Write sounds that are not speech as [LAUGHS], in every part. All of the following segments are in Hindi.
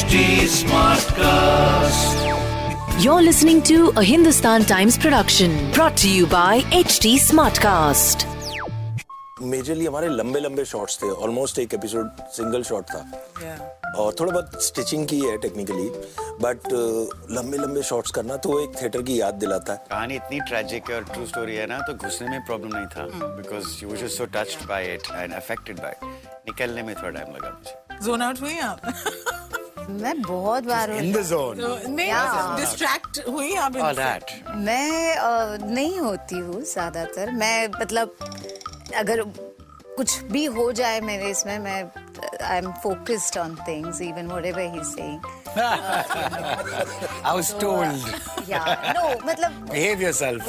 HT Smartcast. You're listening to a Hindustan Times production brought to you by HT Smartcast. Majorly हमारे लंबे लंबे शॉट्स थे। ऑलमोस्ट एक एपिसोड सिंगल शॉट था। और थोड़ा बहुत स्टिचिंग की है टेक्निकली बट लंबे लंबे शॉट्स करना तो वो एक थिएटर की याद दिलाता है। कहानी इतनी ट्रेजिक और ट्रू स्टोरी है ना तो घुसने में प्रॉब्लम नहीं था। Because you just so touched by it and affected by निकलने में थोड़ा टाइम लगा मुझे। जोन आउट हुई आप? [LAUGHS] मैं बहुत बार इन द जोन नहीं डिस्ट्रैक्ट हुई आप ऑल दैट मैं नहीं होती हूँ ज़्यादातर। मैं मतलब अगर कुछ भी हो जाए मेरे इसमें मैं I am focused on things even whatever he saying I was told या नो मतलब behave yourself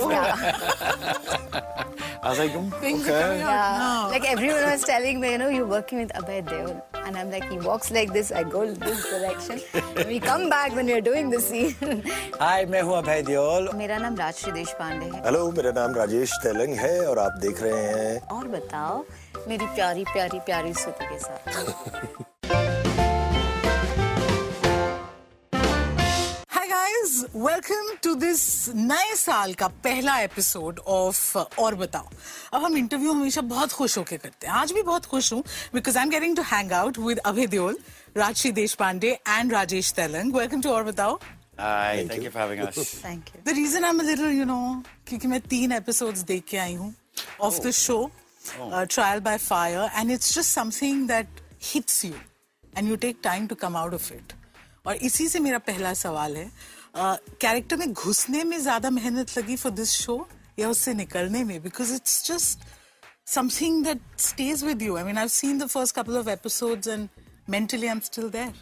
[LAUGHS] I was like, "Hmm, Things are coming okay. out yeah, now. like everyone was telling me you know you're working with Abhay Deol and I'm like he walks like this I go this direction we come back when we're doing the scene hi मैं हूँ अभय देओल मेरा नाम राजश्री देश पांडे है हेलो मेरा नाम राजेश तेलंग है और आप देख रहे हैं और बताओ मेरी प्यारी प्यारी प्यारी सुति के साथ वेलकम टू दिस नए साल का पहला एपिसोड ऑफ़ और बताओ। अब हम इंटरव्यू हमेशा बहुत खुश होकर करते हैं। आज भी बहुत खुश हूँ because I am getting to hang out with Abhay Deol Rajshri Deshpande and Rajesh Tailang welcome to और बताओ the reason I am little you know क्योंकि मैं तीन एपिसोड्स देख के आई हूँ of the show trial by fire and it's just something that hits you and you take time to come out of it और इसी से मेरा पहला सवाल है कैरेक्टर में घुसने में ज़्यादा मेहनत लगी फॉर दिस शो या उससे निकलने में? Because it's just something that stage with you I mean I seen the first couple of episodes and mentally I am still there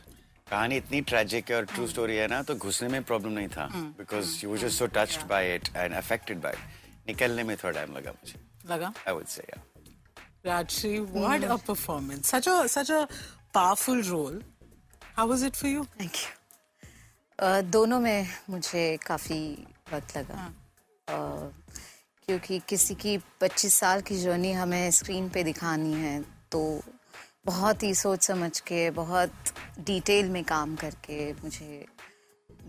कहानी इतनी ट्रेजिक और ट्रू स्टोरी है ना तो घुसने में प्रॉब्लम नहीं था। Because you just so touched by it and affected by निकलने में थोड़ा टाइम लगा मुझे। लगा? आई वुड से या Rajshri, what a performance! Such a such a powerful role. How was it for you? Thank you दोनों में मुझे काफ़ी वक्त लगा। अ, क्योंकि किसी की 25 साल की जर्नी हमें स्क्रीन पे दिखानी है तो बहुत ही सोच समझ के बहुत डिटेल में काम करके मुझे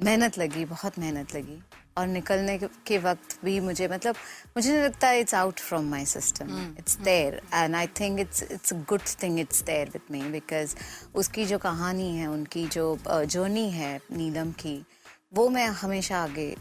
मेहनत लगी बहुत मेहनत लगी। और निकलने के- वक्त भी मुझे मतलब मुझे नहीं लगता it's out from my system it's there and I think it's it's a good thing it's there with me because उसकी जो कहानी है उनकी जो जर्नी है नीलम की वो मैं हमेशा आगे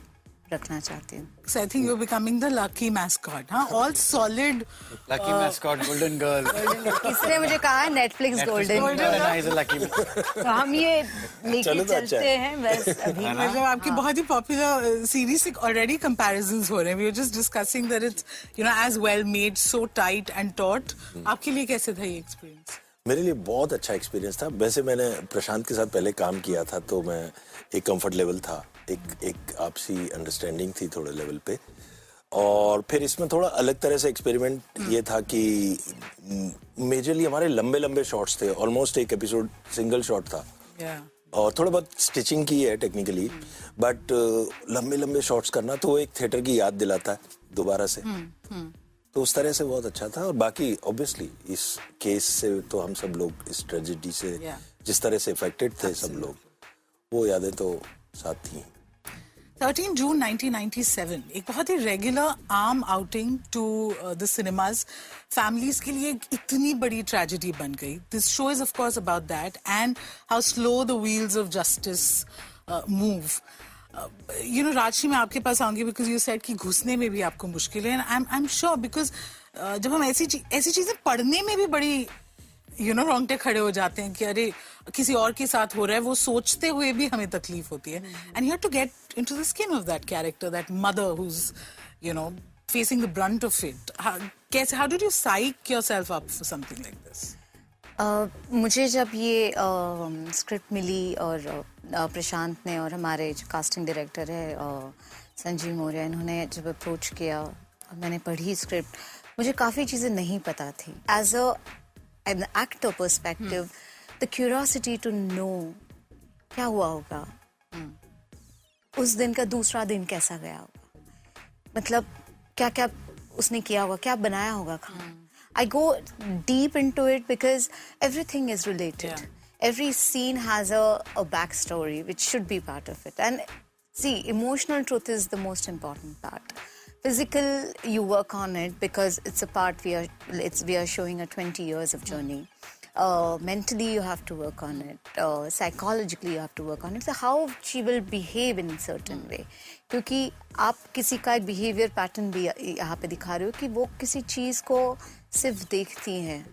रखना चाहती हूँ। So I think you're becoming the lucky mascot, huh? All solid. Lucky mascot golden girl किसने मुझे कहा है नेटफ्लिक्स गोल्डन लकी तो हम ये लेके चलो तो अच्छा चलते है। हैं बस अभी। मतलब आपकी बहुत ही पॉपुलर सीरीज़ से ऑलरेडी comparisons हो रहे हैं। We are just discussing that it's you know as well made so tight and taut आपके लिए कैसे था ये एक्सपीरियंस मेरे लिए बहुत अच्छा एक्सपीरियंस था। वैसे मैंने प्रशांत के साथ पहले काम किया था तो मैं एक कंफर्ट लेवल था। एक एक आपसी अंडरस्टैंडिंग थी थोड़े लेवल पे। और फिर इसमें थोड़ा अलग तरह से एक्सपेरिमेंट ये था कि मेजरली हमारे लंबे लंबे शॉट्स थे ऑलमोस्ट एक एपिसोड सिंगल शॉट था। या और थोड़ा बहुत स्टिचिंग की है टेक्निकली बट लंबे लंबे शॉट्स करना तो एक थिएटर की याद दिलाता है दोबारा से। तो उस तरह से बहुत अच्छा था और बाकी ऑब्वियसली इस केस से तो हम सब लोग इस ट्रेजिडी से Yeah. जिस तरह से इफेक्टेड थे सब लोग वो यादें तो साथ थी। 13 जून 1997 एक बहुत ही regular arm outing to the cinemas families के लिए इतनी बड़ी ट्रेजेडी बन गई। This show is of course about that and how slow the wheels of justice move you know Rashi मैं आपके पास आऊँगी बिकॉज़ यू सेड कि घुसने में भी आपको मुश्किल है। And I am sure because जब हम ऐसी ऐसी चीज़ें पढ़ने में भी बड़ी यू नो रोंगटे खड़े हो जाते हैं कि अरे किसी और के साथ हो रहा है वो सोचते हुए भी हमें तकलीफ़ होती है। And you have to get into the skin of that character that mother whose you know facing the brunt of it कैसे how did you psych yourself up for something like this मुझे जब ये स्क्रिप्ट मिली और अ, प्रशांत ने और हमारे जो कास्टिंग डायरेक्टर है अ, संजीव मौर्य इन्होंने जब अप्रोच किया मैंने पढ़ी स्क्रिप्ट मुझे काफ़ी चीज़ें नहीं पता थी। As a an actor perspective the curiosity to know क्या हुआ होगा? उस दिन का दूसरा दिन कैसा गया होगा? मतलब क्या क्या उसने किया होगा? क्या बनाया होगा खाना? I go deep into it because everything is related every scene has a, a backstory which should be part of it. And see, emotional truth is the most important part. Physical, you work on it because it's a part we are. It's we are showing a 20 years of journey. Uh, mentally, you have to work on it. Uh, psychologically, you have to work on it. So how she will behave in a certain way. क्योंकि आप किसी का एक बिहेवियर पैटर्न भी यहाँ पे दिखा रहे हो कि वो किसी चीज़ को सिर्फ़ देखती हैं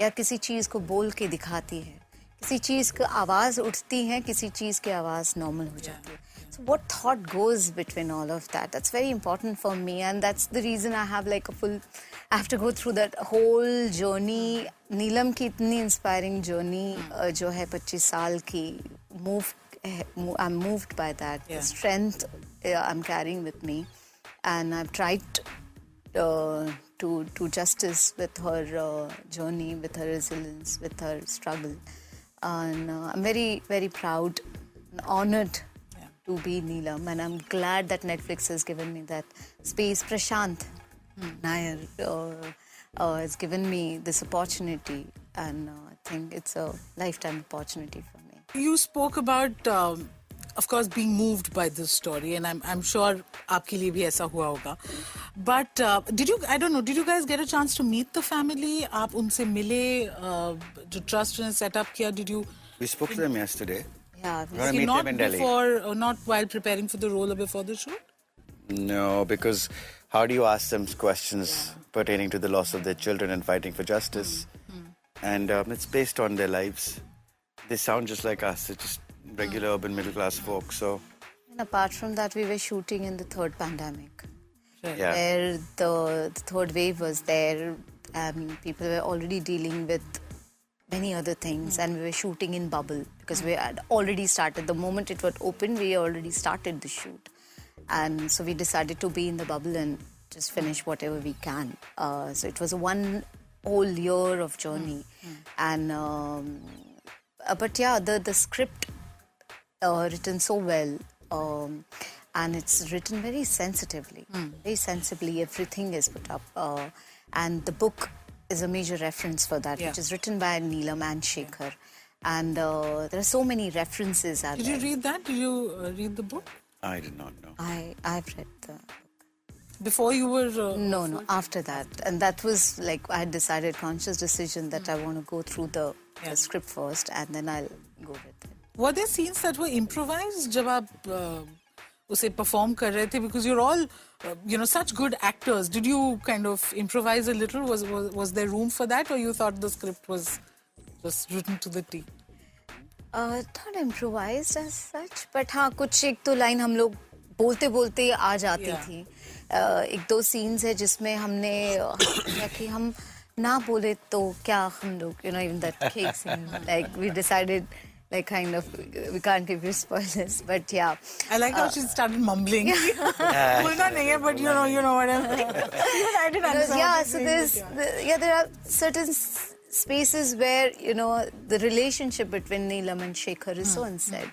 या किसी चीज़ को बोल के दिखाती है किसी चीज़ की आवाज़ उठती है किसी चीज़ की आवाज़ नॉर्मल हो जाती है So what thought goes between all of that? That's very important for me, and that's the reason I have like a full. I have to go through that whole journey. नीलम की इतनी इंस्पायरिंग जर्नी जो है 25 साल की move I'm moved by that. The Yeah. strength uh, I'm carrying with me, and I've tried uh, to to justice with her uh, journey, with her resilience, with her struggle, and uh, I'm very very proud and honored Yeah. to be Neelam, and I'm glad that Netflix has given me that space. Prashant Nair uh, uh, has given me this opportunity, and uh, I think it's a lifetime opportunity for me. You spoke about, um, of course, being moved by this story, and I'm, I'm sure आपके लिए भी ऐसा हुआ होगा. But uh, did you, I don't know, did you guys get a chance to meet the family? आप उनसे मिले, uh, जो trust ने set up किया, did you? We spoke to them yesterday. Yeah, We're Okay, meet not them in Delhi. before, uh, not while preparing for the role or before the shoot. No, because how do you ask them questions pertaining to the loss of their children and fighting for justice? And um, it's based on their lives. They sound just like us. They're just regular urban middle class folk. So and apart from that, we were shooting in the third pandemic. yeah, where the, the third wave was there. Um, people were already dealing with many other things, and we were shooting in bubble because we had already started. The moment it was open, we already started the shoot, and so we decided to be in the bubble and just finish whatever we can. Uh, so it was one whole year of journey, and um, uh, but yeah, the the script uh, written so well. Um, and it's written very sensitively, very sensibly. Everything is put up. Uh, and the book is a major reference for that, Yeah. which is written by Neelam and Shekhar. And uh, there are so many references out Did there. you read that? Did you uh, read the book? I did not know. I, I've read the Before you were. Uh, No, no, after that. And that was like, I had decided, conscious decision that I want to go through the, Yeah. the script first and then I'll go with it. Were there scenes that were improvised जब आप uh, उसे perform कर रहे थे? Because you're all, uh, you know, such good actors. Did you kind of improvise a little? Was, was was there room for that, or you thought the script was just written to the T? Uh, not improvised as such, but हाँ कुछ एक तो लाइन हम लोग बोलते बोलते आ जाती Yeah. थी uh, एक दो सीन्स है जिसमें हमने uh, क्या कि हम ना बोले तो क्या हम लोग you know even that cake scene like we decided like kind of we can't give you [LAUGHS] spoilers, but yeah. I like how uh, she started mumbling. [LAUGHS] Yeah. but you know, you know what I'm [LAUGHS] I. Yeah, so there's the, yeah, there are certain spaces where you know the relationship between Neelam and Shekhar is hmm. so unsaid.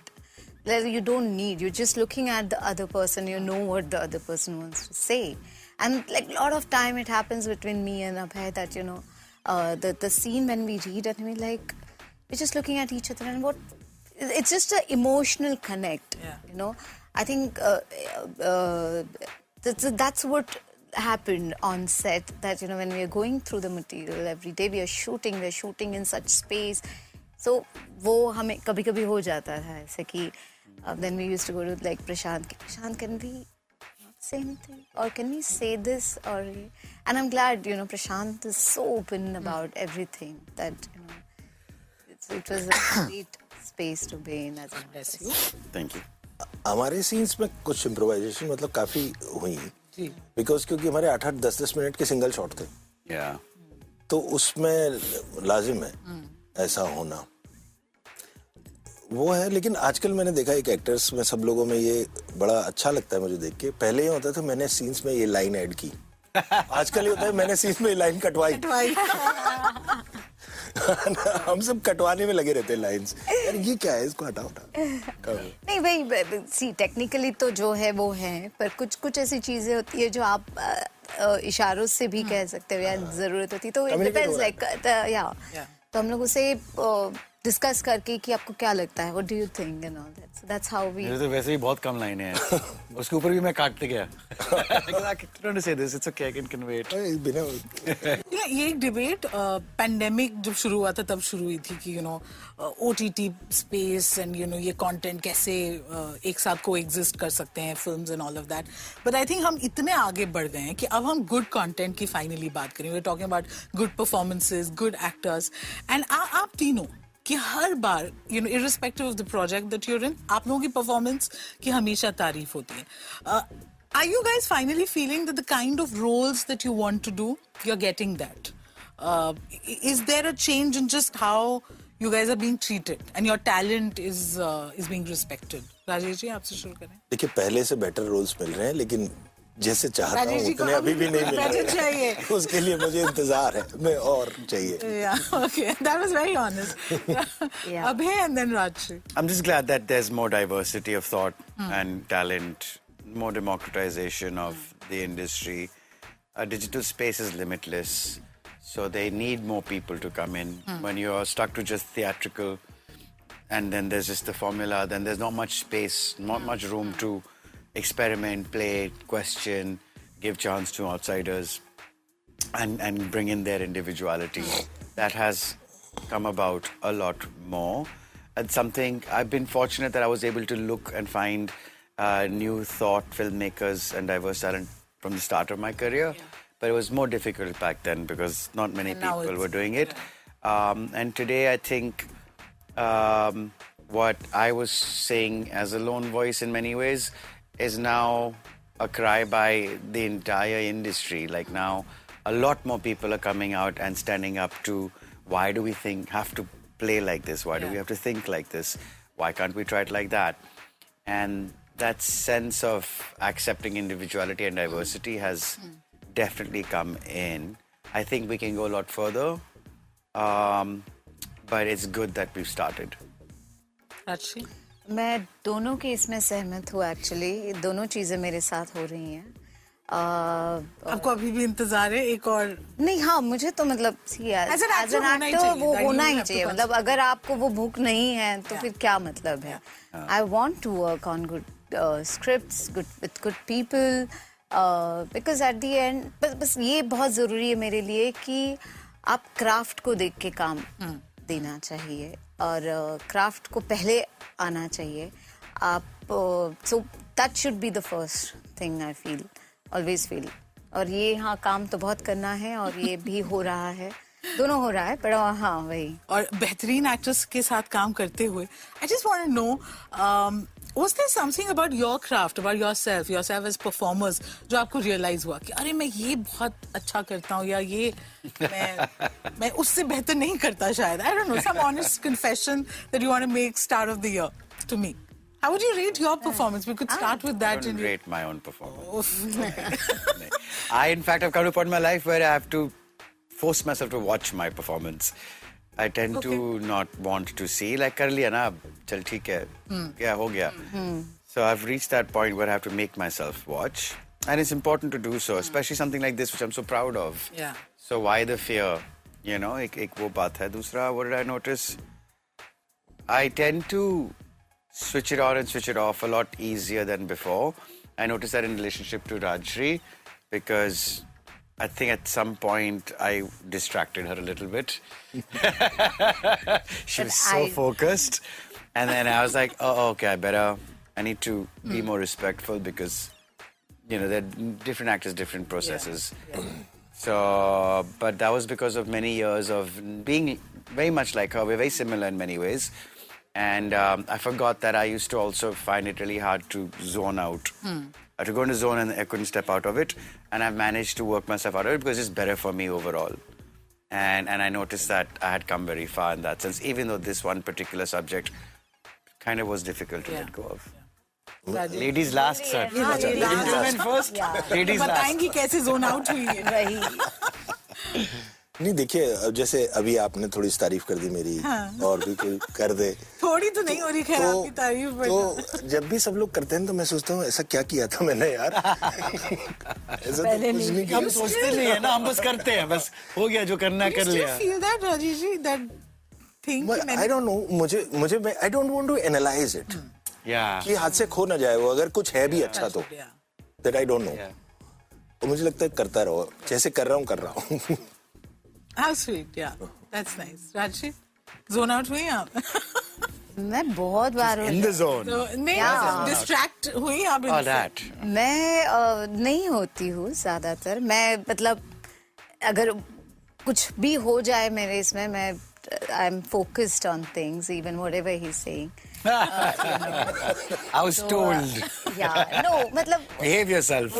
That you don't need. You're just looking at the other person. You know what the other person wants to say, and like a lot of time it happens between me and Abhay that you know. Uh, the, the scene when we read and we like, we're just looking at each other and what it's just an emotional connect Yeah. you know i think uh, uh, that's, that's what happened on set that you know when we are going through the material every day we are shooting we are shooting in such space so वो हमें कभी कभी हो जाता था ऐसे कि uh, then we used to go to like Prashant Prashant can we not say anything or can we say this or and I'm glad you know Prashant is so open about everything that you know it's, it was a great space to be in as an artist. Thank you. हमारे सीन्स में कुछ इम्प्रोवाइजेशन मतलब काफ़ी हुई। बिकॉज़ क्योंकि हमारे आठ आठ दस दस मिनट के सिंगल शॉट थे। Yeah. तो उसमें लाजिम है ऐसा होना। वो है लेकिन आजकल मैंने देखा एक एक्टर्स में सब लोगों में ये बड़ा अच्छा लगता है मुझे देख के। पहले ये होता था मैंने सीन्स में ये लाइन ऐड की। आजकल ये होता है मैंने सीन्स में ये लाइन कटवाई। [LAUGHS] हम सब कटवाने में लगे रहते हैं लाइंस यार ये क्या है? इसको हटाओ हटाओ। करो। नहीं भाई सी टेक्निकली तो जो है वो है पर कुछ कुछ ऐसी चीज़ें होती है जो आप इशारों से भी कह सकते हो या ज़रूरत होती तो इट डिपेंड्स हो है। लाइक या तो हम लोग उसे डिस्कस करके कि आपको क्या लगता है what do you think and all that so that's how we मेरे तो वैसे ही बहुत कम लाइनें हैं। [LAUGHS] उसके ऊपर भी मैं काटते गया। [LAUGHS] To say this it's okay I can convey it बिना Yeah, ये एक डिबेट पेंडेमिक जब शुरू हुआ था तब शुरू हुई थी कि you know O T T space and you know ये कंटेंट कैसे uh, एक साथ को एग्जिस्ट कर सकते हैं films and all of that but I think हम इतने आगे बढ़ गए हैं कि अब हम गुड कंटेंट की फाइनली बात करें। We talking about good performances good actors and आप तीनों कि हर बार you know irrespective of the project that you're in आप लोगों की परफॉर्मेंस की हमेशा तारीफ़ होती है। Are you guys finally feeling that the kind of roles that you want to do, you're getting that? Uh, i- is there a change in just how you guys are being treated and your talent is uh, is being respected? Rajesh ji आपसे शुरू करें देखिए पहले से बेटर रोल्स मिल रहे हैं लेकिन जैसे चाहता हूँ राजेश जी को उतने अभी अभी भी नहीं मिल better चाहिए। रहे [LAUGHS] उसके लिए मुझे इंतजार है मैं और चाहिए Yeah, okay. [LAUGHS] That was very honest. Yeah. Abhay and then Rajshri. I'm just glad that there's more diversity of thought and talent, more democratization of the industry. A digital space is limitless, so they need more people to come in. Hmm. When you're stuck to just theatrical, and then there's just the formula, then there's not much space, not much hmm. room hmm. to experiment, play, question, give chance to outsiders and, and bring in their individuality. That has come about a lot more. And something I've been fortunate that I was able to look and find uh, new thought filmmakers and diverse talent from the start of my career. But it was more difficult back then because not many And people were doing it. Um, and today I think um, what I was saying as a lone voice in many ways is now a cry by the entire industry. Like now, a lot more people are coming out and standing up to why do we think have to play like this? Why do we have to think like this? Why can't we try it like that? And that sense of accepting individuality and diversity has definitely come in. I think we can go a lot further, um, but it's good that we've started. Rajshri. मैं दोनों के इसमें सहमत हूँ एक्चुअली दोनों चीजें मेरे साथ हो रही हैं अह, आपको अभी भी इंतजार है एक और नहीं हाँ मुझे तो मतलब As an actor होना ही actor चाहिए, वो that you होना ही have to चाहिए मतलब अगर आपको वो भूख नहीं है तो फिर क्या मतलब है I want to work on good script good with good people because at the end बस बस ये बहुत ज़रूरी है मेरे लिए कि आप क्राफ्ट को देख के काम देना चाहिए और क्राफ्ट को पहले आना चाहिए। आप so that should be the first thing I feel always feel और ये हाँ काम तो बहुत करना है और ये भी हो रहा है। दोनों हो रहा है पर हाँ वही। और बेहतरीन एक्ट्रेस के साथ काम करते हुए I just want to know was there something about your craft about yourself yourself as performers जो आपको realize हुआ कि अरे मैं ये बहुत अच्छा करता हूँ या ये मैं मैं उससे बेहतर नहीं करता शायद I don't know some honest confession that you want to make start of the year to me how would you rate your performance we could start with I that don't rate my own performance. I, in fact, have come to a point in my life where I have to force myself to watch my performance. I tend to not want to see. Like, कर लिया ना, चल ठीक है, क्या हो गया. So I've reached that point where I have to make myself watch. And it's important to do so, especially something like this, which I'm so proud of. Yeah. So why the fear? You know, एक एक वो बात है. दूसरा, what did I notice? I tend to switch it on and switch it off a lot easier than before. I noticed that in relationship to Rajri because I think at some point I distracted her a little bit. [LAUGHS] she was so I- focused. And then I was like, oh, okay, I better, I need to be more respectful because, you know, they're different actors, different processes. So, but that was because of many years of being very much like her. We're very similar in many ways. And um, I forgot that I used to also find it really hard to zone out. I had to go into zone and I couldn't step out of it. And I've managed to work myself out of it because it's better for me overall. And, and I noticed that I had come very far in that sense, even though this one particular subject kind of was difficult to Yeah. let go of. Rajesh. Ladies last, sir. हाँ, ये last- Gentlemen first. Ladies last. बताएंगी कैसे जोन आउट हुई है वही नहीं देखिए अब जैसे अभी आपने थोड़ी सी तारीफ़ कर दी मेरी हाँ। और भी कोई कर दे। थोड़ी तो नहीं हो रही खैर तो, आपकी तारीफ़ तो जब भी सब लोग करते हैं तो मैं सोचता हूँ ऐसा क्या किया था मैंने यार? ऐसा तो कुछ नहीं किया। हम सोचते नहीं है ना हम बस करते हैं बस हो गया जो करना कर लिया। feel that, Rajesh ji, that I don't know मुझे मुझे I don't want to analyse it कि हाथ से खो ना जाए वो अगर कुछ है भी अच्छा तो. दैट आई डोंट नो तो मुझे लगता है करता रहो। जैसे कर रहा हूँ कर रहा हूँ। How sweet, yeah. That's nice. Raji, zone out हुई आप? मैं बहुत बार In the zone. So, नहीं, Yeah. distract हुई आप इनसे? that. मैं अ, नहीं होती हूँ ज़्यादातर मैं मतलब अगर कुछ भी हो जाए मेरे इसमें मैं I am focused on things even whatever he saying I was told. या नो मतलब Behave yourself.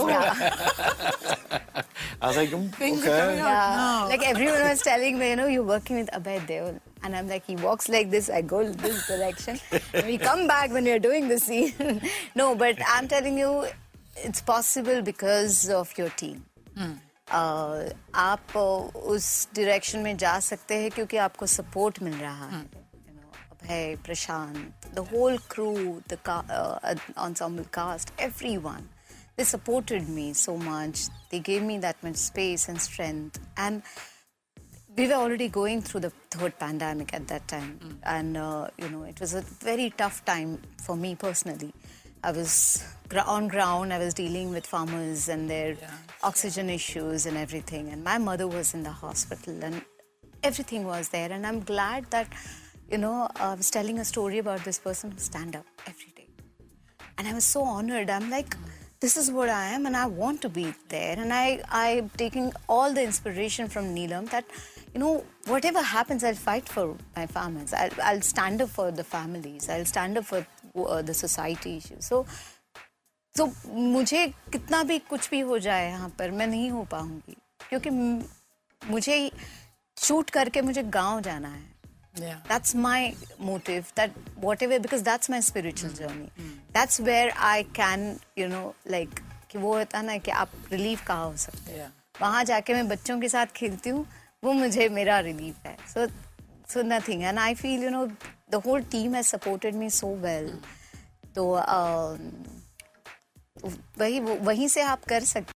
I was like, mm, Things okay. Yeah, like everyone was telling me, you know, you're working with Abhay Deol. And I'm like, he walks like this, I go this direction. We come back when we're doing the scene. no, but I'm telling you, it's possible because of your team. Hmm. Uh, आप uh, उस डायरेक्शन में जा सकते हैं क्योंकि आपको सपोर्ट मिल रहा है know, Abhay, Prashant, the whole crew, the ca- uh, ensemble cast, everyone. They supported me so much. They gave me that much space and strength. And we were already going through the third pandemic at that time. And, uh, you know, it was a very tough time for me personally. I was on ground, I was dealing with farmers and their oxygen issues and everything. And my mother was in the hospital and everything was there. And I'm glad that, you know, I was telling a story about this person who stand up every day. And I was so honored. I'm like, this is what I am, and I want to be there. And I, I'm taking all the inspiration from Neelam that, you know, whatever happens, I'll fight for my farmers. I'll, I'll stand up for the families. I'll stand up for uh, the society issues. So, तो मुझे कितना भी कुछ भी हो जाए यहाँ पर मैं नहीं हो पाऊंगी क्योंकि म- मुझे शूट करके मुझे गांव जाना है Yeah. that's my motive that whatever because that's my spiritual mm-hmm. journey Mm-hmm. that's where i can you know like कि वो होता ना कि आप रिलीफ कहाँ हो सकते हैं Yeah. वहाँ जाके मैं बच्चों के साथ खेलती हूँ वो मुझे मेरा रिलीफ है so so nothing and I feel you know the whole team has supported me so well तो um, वही वहीं से आप कर सकते